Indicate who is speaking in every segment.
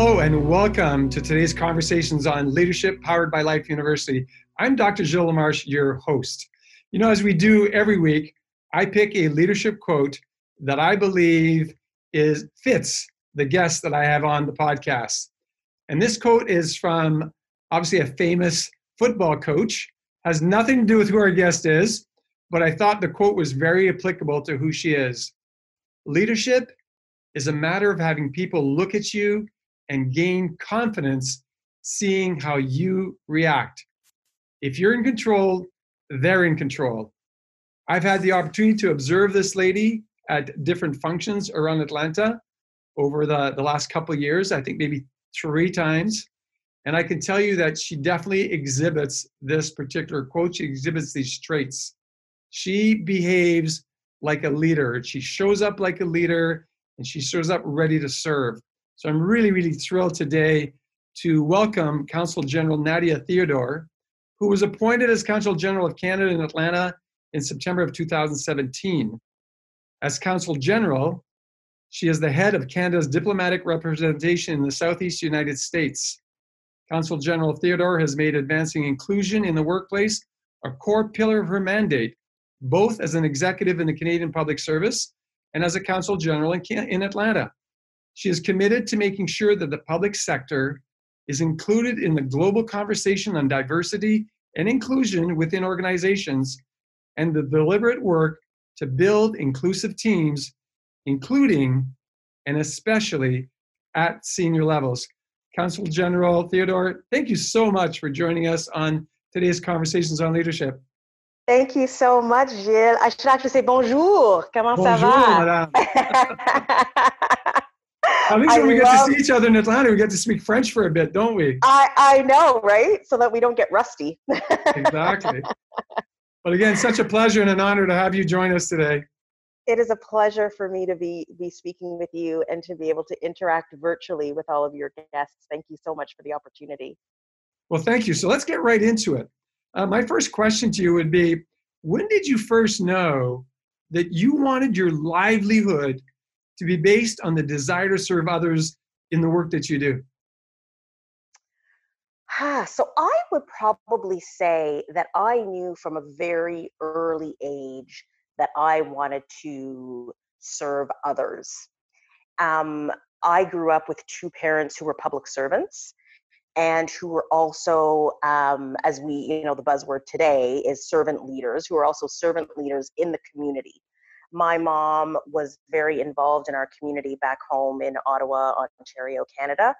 Speaker 1: Hello and welcome to today's conversations on leadership powered by Life University. I'm Dr. Gilles LaMarche, your host. You know, as we do every week, I pick a leadership quote that I believe is fits the guest that I have on the podcast. And this quote is from obviously a famous football coach, has nothing to do with who our guest is, but I thought the quote was very applicable to who she is. Leadership is a matter of having people look at you and gain confidence seeing how you react. If you're in control, they're in control. I've had the opportunity to observe this lady at different functions around Atlanta over the, the last couple years, I think maybe three times. And I can tell you that she definitely exhibits this particular quote. She exhibits these traits. She behaves like a leader. She shows up like a leader and she shows up ready to serve. So I'm really, really thrilled today to welcome Consul General Nadia Theodore, who was appointed as Consul General of Canada in Atlanta in September of 2017. As Consul General, she is the head of Canada's diplomatic representation in the Southeast United States. Consul General Theodore has made advancing inclusion in the workplace a core pillar of her mandate, both as an executive in the Canadian Public Service and as a Consul General in, in Atlanta. She is committed to making sure that the public sector is included in the global conversation on diversity and inclusion within organizations and the deliberate work to build inclusive teams, including and especially at senior levels. Consul General Theodore, thank you so much for joining us on today's Conversations on Leadership.
Speaker 2: Thank you so much, Gilles. I should actually say bonjour. Comment
Speaker 1: bonjour,
Speaker 2: ça
Speaker 1: va? At least when we love, get to see each other in Atlanta, we get to speak French for a bit, don't we?
Speaker 2: I, I know, right? So that we don't get rusty.
Speaker 1: exactly. But again, such a pleasure and an honor to have you join us today.
Speaker 2: It is a pleasure for me to be be speaking with you and to be able to interact virtually with all of your guests. Thank you so much for the opportunity.
Speaker 1: Well, thank you. So let's get right into it. Uh, my first question to you would be When did you first know that you wanted your livelihood to be based on the desire to serve others in the work that you do?
Speaker 2: So I would probably say that I knew from a very early age that I wanted to serve others. Um, I grew up with two parents who were public servants and who were also, um, as we, you know, the buzzword today is servant leaders, who are also servant leaders in the community my mom was very involved in our community back home in Ottawa, Ontario, Canada,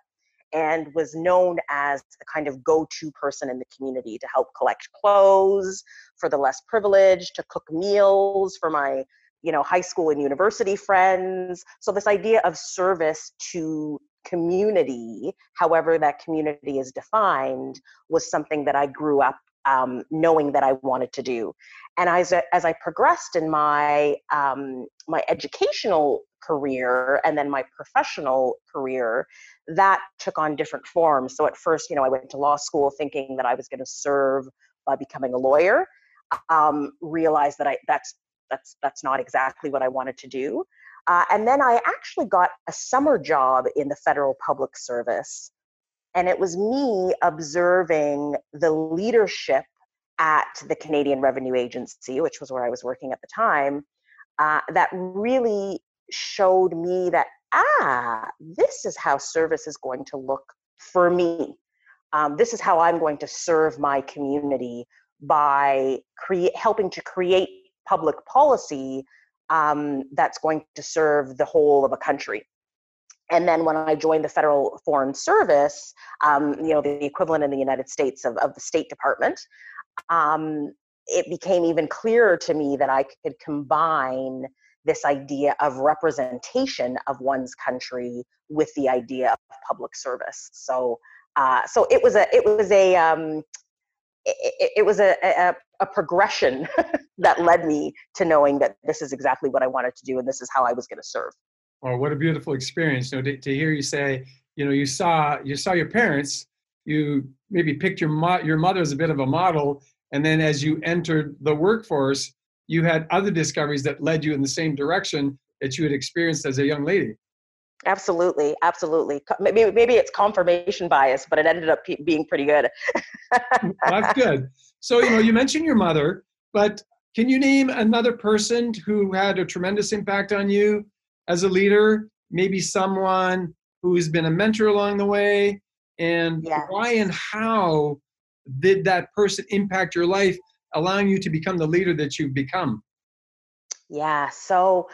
Speaker 2: and was known as the kind of go to person in the community to help collect clothes for the less privileged, to cook meals for my you know high school and university friends. So this idea of service to community however that community is defined was something that i grew up um, knowing that I wanted to do. And as, as I progressed in my, um, my educational career and then my professional career, that took on different forms. So at first, you know, I went to law school thinking that I was going to serve by becoming a lawyer. Um, realized that I that's that's that's not exactly what I wanted to do. Uh, and then I actually got a summer job in the federal public service and it was me observing the leadership at the Canadian Revenue Agency, which was where I was working at the time, uh, that really showed me that, ah, this is how service is going to look for me. Um, this is how I'm going to serve my community by create, helping to create public policy um, that's going to serve the whole of a country and then when I joined the Federal Foreign Service, um, you know, the equivalent in the United States of, of the State Department, um, it became even clearer to me that I could combine this idea of representation of one's country with the idea of public service. So, uh, so it was a, it was a, um, it, it, was a, a, a progression that led me to knowing that this is exactly what I wanted to do and this is how I was going to serve
Speaker 1: or what a beautiful experience you know to, to hear you say you know you saw you saw your parents you maybe picked your mo- your mother as a bit of a model and then as you entered the workforce you had other discoveries that led you in the same direction that you had experienced as a young lady
Speaker 2: Absolutely, absolutely. Maybe maybe it's confirmation bias, but it ended up being pretty good.
Speaker 1: Mm, that's good. So you know, you mentioned your mother, but can you name another person who had a tremendous impact on you as a leader? Maybe someone who's been a mentor along the way, and yes. why and how did that person impact your life, allowing you to become the leader that you've become?
Speaker 2: Yeah. So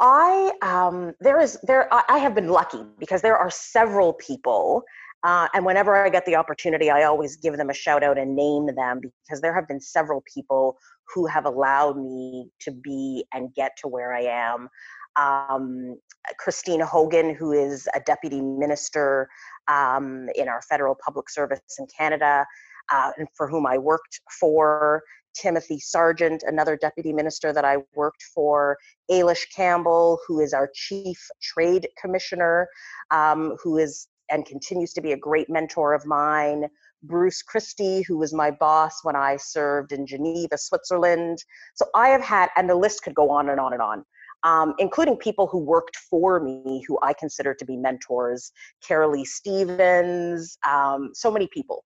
Speaker 2: I um, there is there I have been lucky because there are several people, uh, and whenever I get the opportunity, I always give them a shout out and name them because there have been several people who have allowed me to be and get to where I am. Um, Christina Hogan, who is a deputy minister um, in our federal public service in Canada, uh, and for whom I worked for. Timothy Sargent, another deputy minister that I worked for, Ailish Campbell, who is our chief trade commissioner, um, who is and continues to be a great mentor of mine. Bruce Christie, who was my boss when I served in Geneva, Switzerland. So I have had, and the list could go on and on and on, um, including people who worked for me who I consider to be mentors. Carolee Stevens, um, so many people.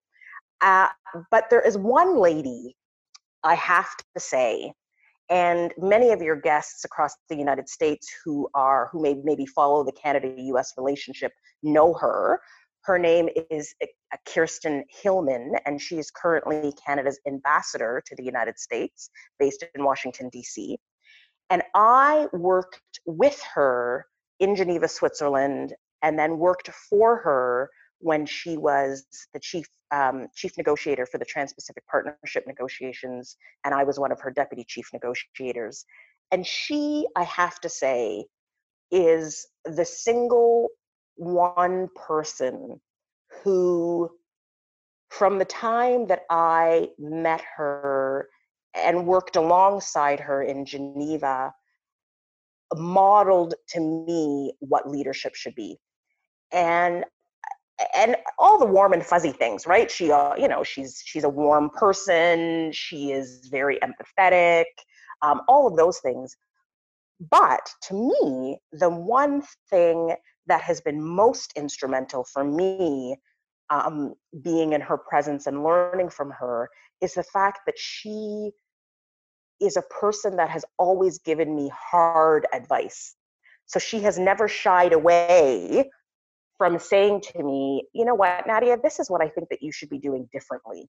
Speaker 2: Uh, but there is one lady I have to say, and many of your guests across the United States who are who may maybe follow the Canada-U.S. relationship know her. Her name is uh, Kirsten Hillman, and she is currently Canada's ambassador to the United States, based in Washington D.C. And I worked with her in Geneva, Switzerland, and then worked for her when she was the chief um, chief negotiator for the Trans-Pacific Partnership negotiations, and I was one of her deputy chief negotiators. And she, I have to say, is the single one person who, from the time that I met her and worked alongside her in Geneva, modeled to me what leadership should be. And and all the warm and fuzzy things right? She uh, you know she's she's a warm person. She is very empathetic um, all of those things. But to me the one thing that has been most instrumental for me um, being in her presence and learning from her is the fact that she is a person that has always given me hard advice so she has never shied away from saying to me, you know what, Nadia, this is what I think that you should be doing differently.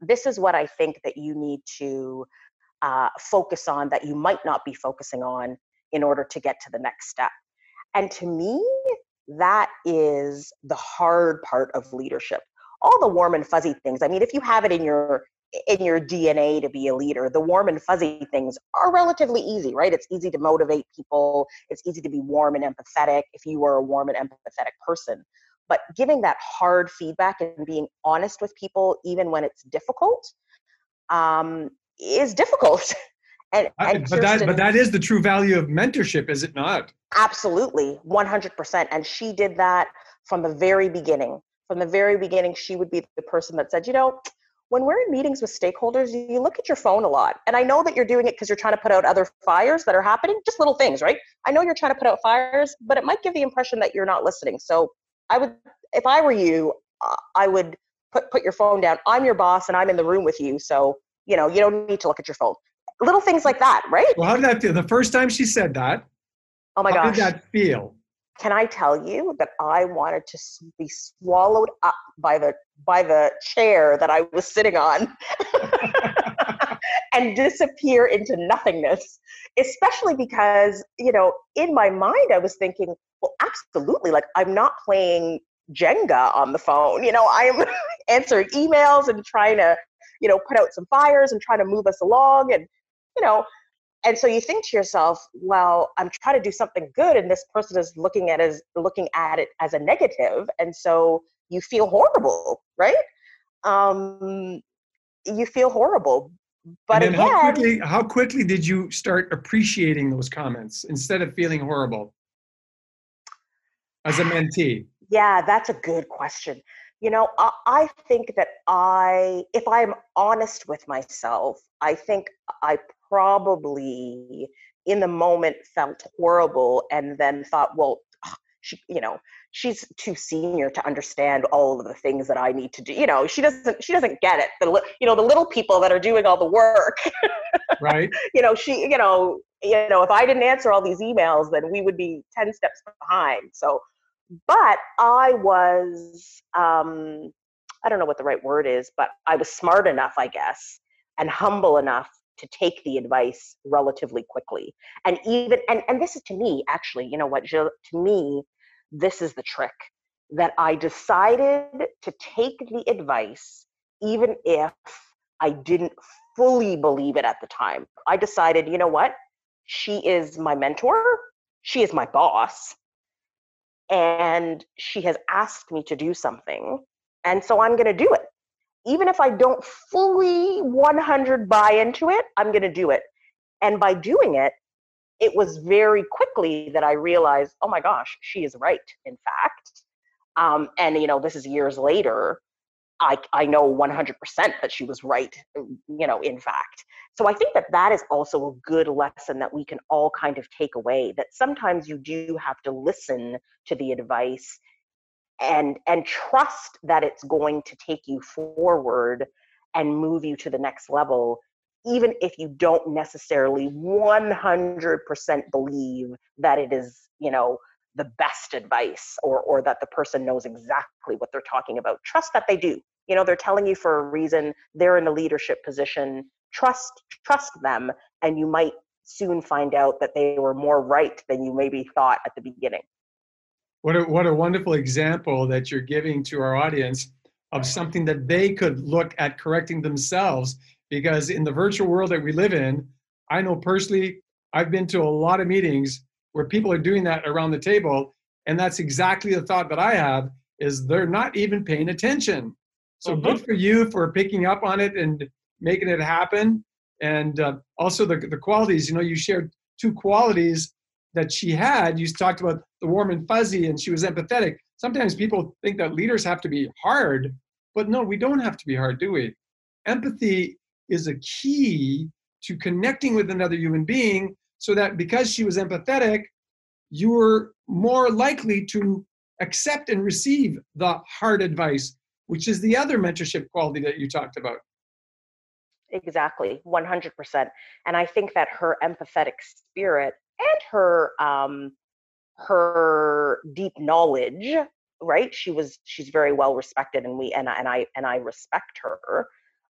Speaker 2: This is what I think that you need to uh, focus on that you might not be focusing on in order to get to the next step. And to me, that is the hard part of leadership. All the warm and fuzzy things. I mean, if you have it in your in your DNA to be a leader. The warm and fuzzy things are relatively easy, right? It's easy to motivate people, it's easy to be warm and empathetic if you are a warm and empathetic person. But giving that hard feedback and being honest with people, even when it's difficult, um, is difficult.
Speaker 1: and, and but that but that is the true value of mentorship, is it not?
Speaker 2: Absolutely, one hundred percent. And she did that from the very beginning. From the very beginning, she would be the person that said, you know, when we're in meetings with stakeholders, you look at your phone a lot. And I know that you're doing it because you're trying to put out other fires that are happening, just little things, right? I know you're trying to put out fires, but it might give the impression that you're not listening. So I would, if I were you, uh, I would put, put your phone down. I'm your boss and I'm in the room with you. So, you know, you don't need to look at your phone. Little things like that, right?
Speaker 1: Well, how did that feel? The first time she said that,
Speaker 2: oh my
Speaker 1: how
Speaker 2: gosh.
Speaker 1: did that feel?
Speaker 2: Can I tell you that I wanted to be swallowed up by the by the chair that I was sitting on and disappear into nothingness especially because you know in my mind I was thinking well absolutely like I'm not playing Jenga on the phone you know I'm answering emails and trying to you know put out some fires and trying to move us along and you know and so you think to yourself well i'm trying to do something good and this person is looking at as looking at it as a negative and so you feel horrible right? Um you feel horrible. But again
Speaker 1: how quickly, how quickly did you start appreciating those comments instead of feeling horrible? As a mentee.
Speaker 2: Yeah that's a good question. You know I, I think that i if i'm honest with myself i think i probably in the moment felt horrible and then thought, well, she, you know, she's too senior to understand all of the things that I need to do. You know, she doesn't she doesn't get it. The you know the little people that are doing all the work.
Speaker 1: right.
Speaker 2: you know, she you know you know if I didn't answer all these emails, then we would be ten steps behind. So, but I was um, I don't know what the right word is, but I was smart enough, I guess, and humble enough to take the advice relatively quickly. And even and and this is to me actually, you know what, Gilles, to me, this is the trick that I decided to take the advice even if I didn't fully believe it at the time. I decided, you know what? She is my mentor, she is my boss, and she has asked me to do something. And so I'm going to do it even if I don't fully 100 buy into it, I'm going to do it. And by doing it, it was very quickly that I realized, oh my gosh, she is right, in fact. Um, and, you know, this is years later. I, I know 100% that she was right, you know, in fact. So I think that that is also a good lesson that we can all kind of take away that sometimes you do have to listen to the advice and and trust that it's going to take you forward and move you to the next level even if you don't necessarily 100% believe that it is you know the best advice or or that the person knows exactly what they're talking about. Trust that they do. You know they're telling you for a reason. They're in a leadership position. Trust trust them and you might soon find out that they were more right than you maybe thought at the beginning
Speaker 1: what a, what a wonderful example that you're giving to our audience of something that they could look at correcting themselves. Because in the virtual world that we live in, I know personally, I've been to a lot of meetings where people are doing that around the table. And that's exactly the thought that I have is they're not even paying attention. So mm-hmm. good for you for picking up on it and making it happen. And uh, also the, the qualities, you know, you shared two qualities that she had, you talked about the warm and fuzzy, and she was empathetic. Sometimes people think that leaders have to be hard, but no, we don't have to be hard, do we? Empathy is a key to connecting with another human being so that because she was empathetic, you were more likely to accept and receive the hard advice, which is the other mentorship quality that you talked about.
Speaker 2: Exactly, 100%. And I think that her empathetic spirit and her um, her deep knowledge right? She was she's very well respected and we and I, and I and I respect her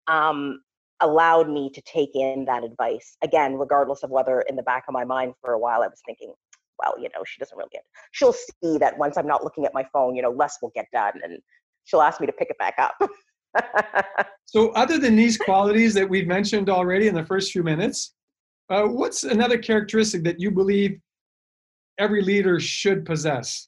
Speaker 2: um, allowed me to take in that advice. Again regardless of whether in the back of my mind for a while I was thinking well you know she doesn't really get she'll see that once I'm not looking at my phone you know less will get done and she'll ask me to pick it back up.
Speaker 1: So other than these qualities that we've mentioned already in the first few minutes uh, what's another characteristic that you believe every leader should possess?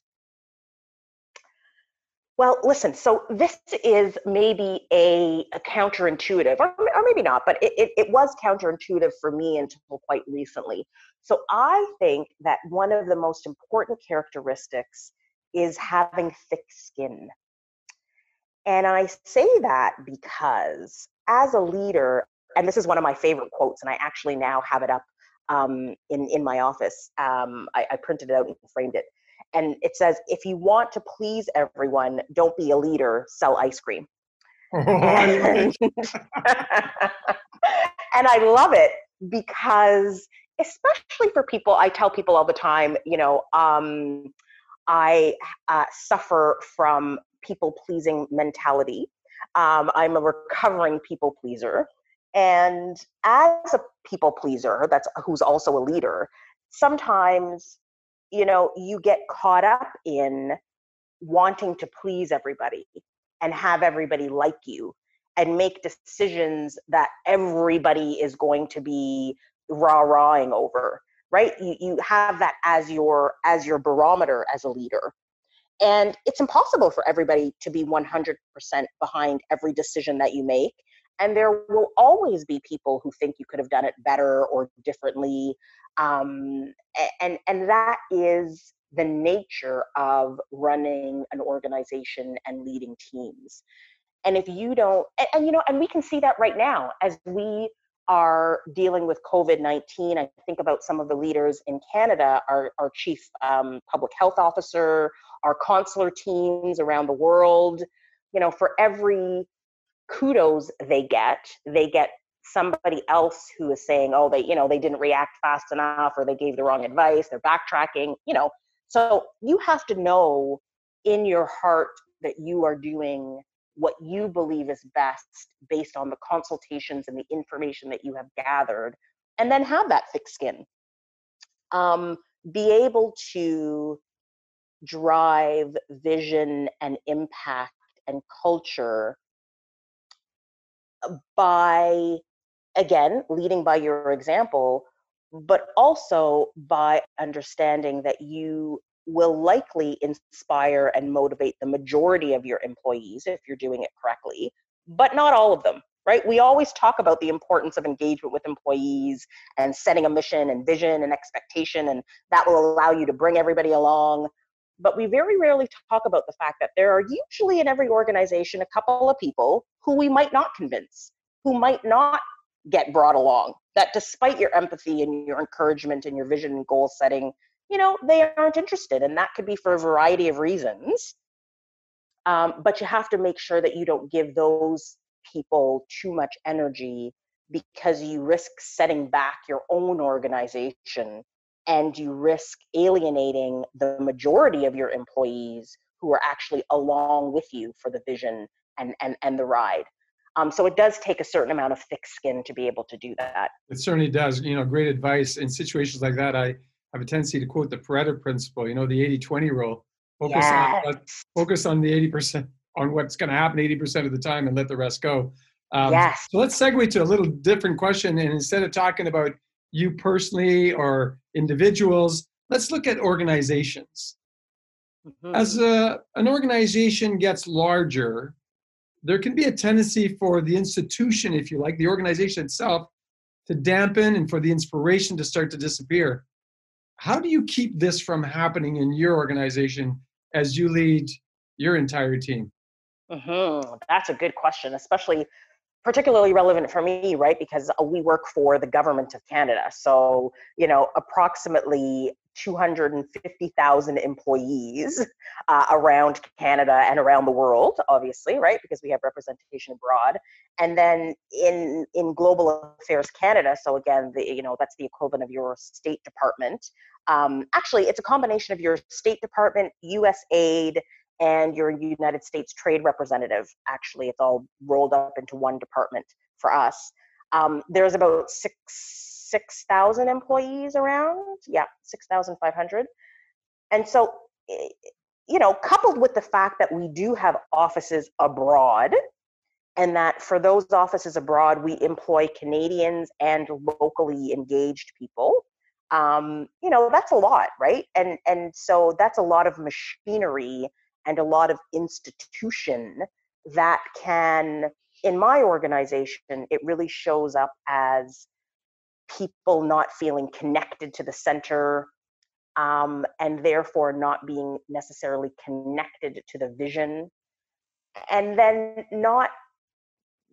Speaker 2: Well, listen, so this is maybe a, a counterintuitive, or, or, maybe not, but it, it, it was counterintuitive for me until quite recently. So I think that one of the most important characteristics is having thick skin. And I say that because as a leader, and this is one of my favorite quotes, and I actually now have it up um, in in my office. Um, I, I printed it out and framed it, and it says, "If you want to please everyone, don't be a leader. Sell ice cream." And, and I love it because, especially for people, I tell people all the time, you know, um, I uh, suffer from people pleasing mentality. Um, I'm a recovering people pleaser. And as a people pleaser, that's who's also a leader, sometimes, you know, you get caught up in wanting to please everybody and have everybody like you and make decisions that everybody is going to be rah-rahing over right? You, you have that as your as your barometer as a leader. And it's impossible for everybody to be 100% behind every decision that you make and there will always be people who think you could have done it better or differently um, and and that is the nature of running an organization and leading teams and if you don't and, and you know and we can see that right now as we are dealing with COVID 19. I think about some of the leaders in Canada, our, our chief um, public health officer, our consular teams around the world. You know, for every kudos they get, they get somebody else who is saying, oh, they, you know, they didn't react fast enough or they gave the wrong advice, they're backtracking, you know. So you have to know in your heart that you are doing what you believe is best based on the consultations and the information that you have gathered, and then have that thick skin. Um, be able to drive vision and impact and culture by, again, leading by your example, but also by understanding that you will likely inspire and motivate the majority of your employees if you're doing it correctly, but not all of them, right? We always talk about the importance of engagement with employees and setting a mission and vision and expectation, and that will allow you to bring everybody along. But we very rarely talk about the fact that there are usually in every organization a couple of people who we might not convince, who might not get brought along, that despite your empathy and your encouragement and your vision and goal setting, you know, they aren't interested. And that could be for a variety of reasons. Um, but you have to make sure that you don't give those people too much energy because you risk setting back your own organization and you risk alienating the majority of your employees who are actually along with you for the vision and, and, and the ride. Um, so it does take a certain amount of thick skin to be able to do that.
Speaker 1: It certainly does. You know, great advice in situations like that. I have a tendency to quote the Pareto principle, you know, the 80 20 rule. Focus, yes. on, focus on the 80%, on what's going to happen 80% of the time and let the rest go.
Speaker 2: Um, yes.
Speaker 1: So let's segue to a little different question. And instead of talking about you personally or individuals, let's look at organizations. Mm-hmm. As a, an organization gets larger, there can be a tendency for the institution, if you like, the organization itself, to dampen and for the inspiration to start to disappear. How do you keep this from happening in your organization as you lead your entire team?
Speaker 2: Mm-hmm. That's a good question, especially particularly relevant for me, right? Because uh, we work for the government of Canada. So, you know, approximately 250,000 employees uh, around Canada and around the world, obviously, right? Because we have representation abroad. And then in in Global Affairs Canada, so again, the you know that's the equivalent of your State Department. Um, actually, it's a combination of your State Department, USAID, and your United States Trade Representative. Actually, it's all rolled up into one department for us. Um, there's about six 6,000 employees around. Yeah, 6,500. And so, eh, you know, coupled with the fact that we do have offices abroad, and that for those offices abroad, we employ Canadians and locally engaged people. Um, you know, that's a lot, right? And and so that's a lot of machinery and a lot of institution that can, in my organization, it really shows up as people not feeling connected to the center um, and therefore not being necessarily connected to the vision. And then not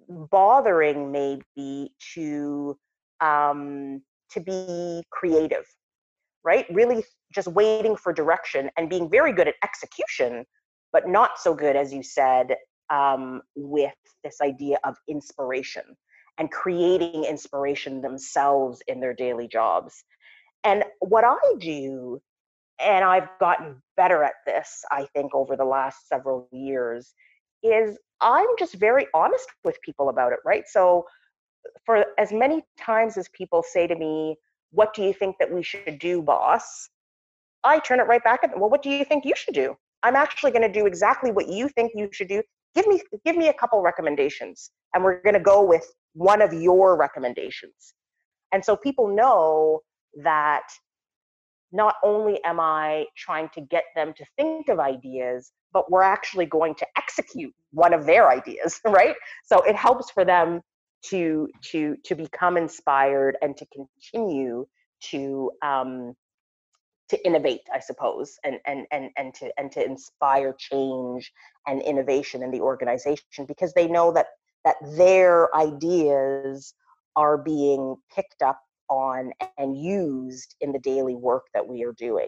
Speaker 2: bothering maybe to um, to be creative right? Really just waiting for direction and being very good at execution but not so good as you said um, with this idea of inspiration and creating inspiration themselves in their daily jobs. And what I do, and I've gotten better at this, I think, over the last several years, is I'm just very honest with people about it, right? So, for as many times as people say to me, What do you think that we should do, boss? I turn it right back at them. Well, what do you think you should do? I'm actually going to do exactly what you think you should do. Give me give me a couple recommendations, and we're going to go with one of your recommendations. And so people know that not only am I trying to get them to think of ideas, but we're actually going to execute one of their ideas, right? So it helps for them to to to become inspired and to continue to um, to innovate, I suppose, and and and and to and to inspire change and innovation in the organization because they know that that their ideas are being picked up on and used in the daily work that we are doing.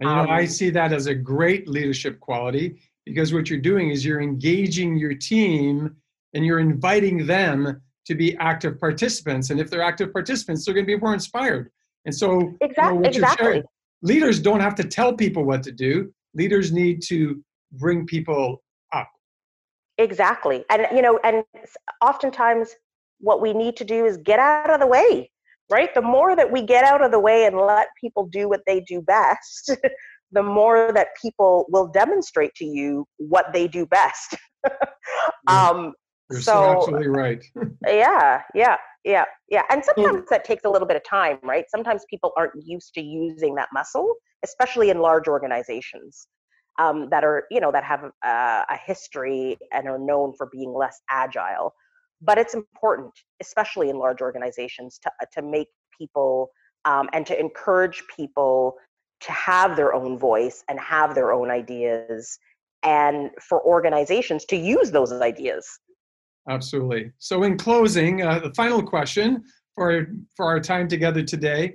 Speaker 1: And you know, um, I see that as a great leadership quality because what you're doing is you're engaging your team and you're inviting them to be active participants. And if they're active participants, they're going to be more inspired. And so,
Speaker 2: exactly, you know, exactly. Sharing,
Speaker 1: leaders don't have to tell people what to do. Leaders need to bring people up.
Speaker 2: Exactly. And, you know, and oftentimes what we need to do is get out of the way, right? The more that we get out of the way and let people do what they do best, the more that people will demonstrate to you what they do best.
Speaker 1: um, You're so, so absolutely right.
Speaker 2: yeah, yeah, yeah, yeah. And sometimes that takes a little bit of time, right? Sometimes people aren't used to using that muscle, especially in large organizations um, that are, you know, that have uh, a history and are known for being less agile. But it's important, especially in large organizations, to to make people um, and to encourage people to have their own voice and have their own ideas and for organizations to use those ideas
Speaker 1: absolutely so in closing uh, the final question for for our time together today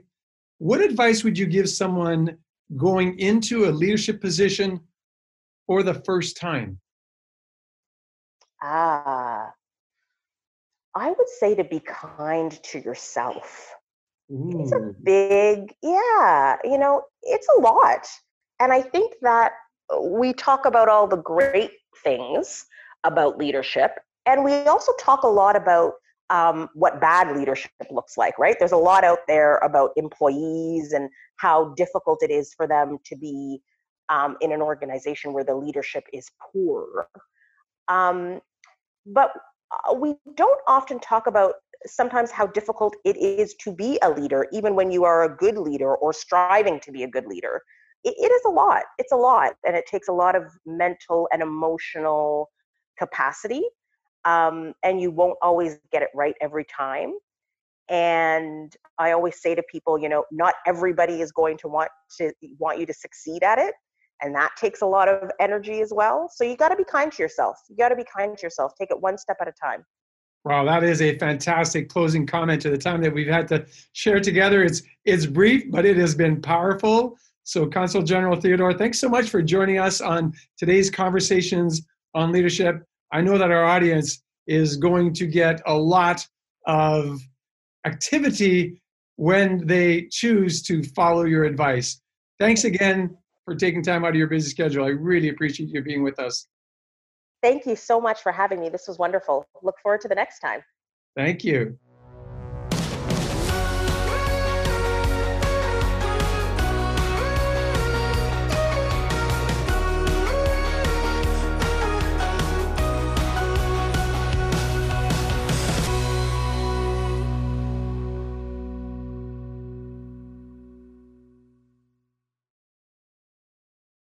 Speaker 1: what advice would you give someone going into a leadership position for the first time
Speaker 2: ah i would say to be kind to yourself Ooh. It's a big, yeah, you know, it's a lot. And I think that we talk about all the great things about leadership, and we also talk a lot about um, what bad leadership looks like, right? There's a lot out there about employees and how difficult it is for them to be um, in an organization where the leadership is poor. Um, but uh, we don't often talk about sometimes how difficult it is to be a leader, even when you are a good leader or striving to be a good leader. it, it is a lot. It's a lot, and it takes a lot of mental and emotional capacity. Um, and you won't always get it right every time. And I always say to people, you know, not everybody is going to want to want you to succeed at it and that takes a lot of energy as well so you got to be kind to yourself you got to be kind to yourself take it one step at a time
Speaker 1: Wow, that is a fantastic closing comment to the time that we've had to share together. It's it's brief, but it has been powerful. So, Consul General Theodore, thanks so much for joining us on today's conversations on leadership. I know that our audience is going to get a lot of activity when they choose to follow your advice. Thanks again for taking time out of your busy schedule. I really appreciate you being with us.
Speaker 2: Thank you so much for having me. This was wonderful. Look forward to the next time.
Speaker 1: Thank you.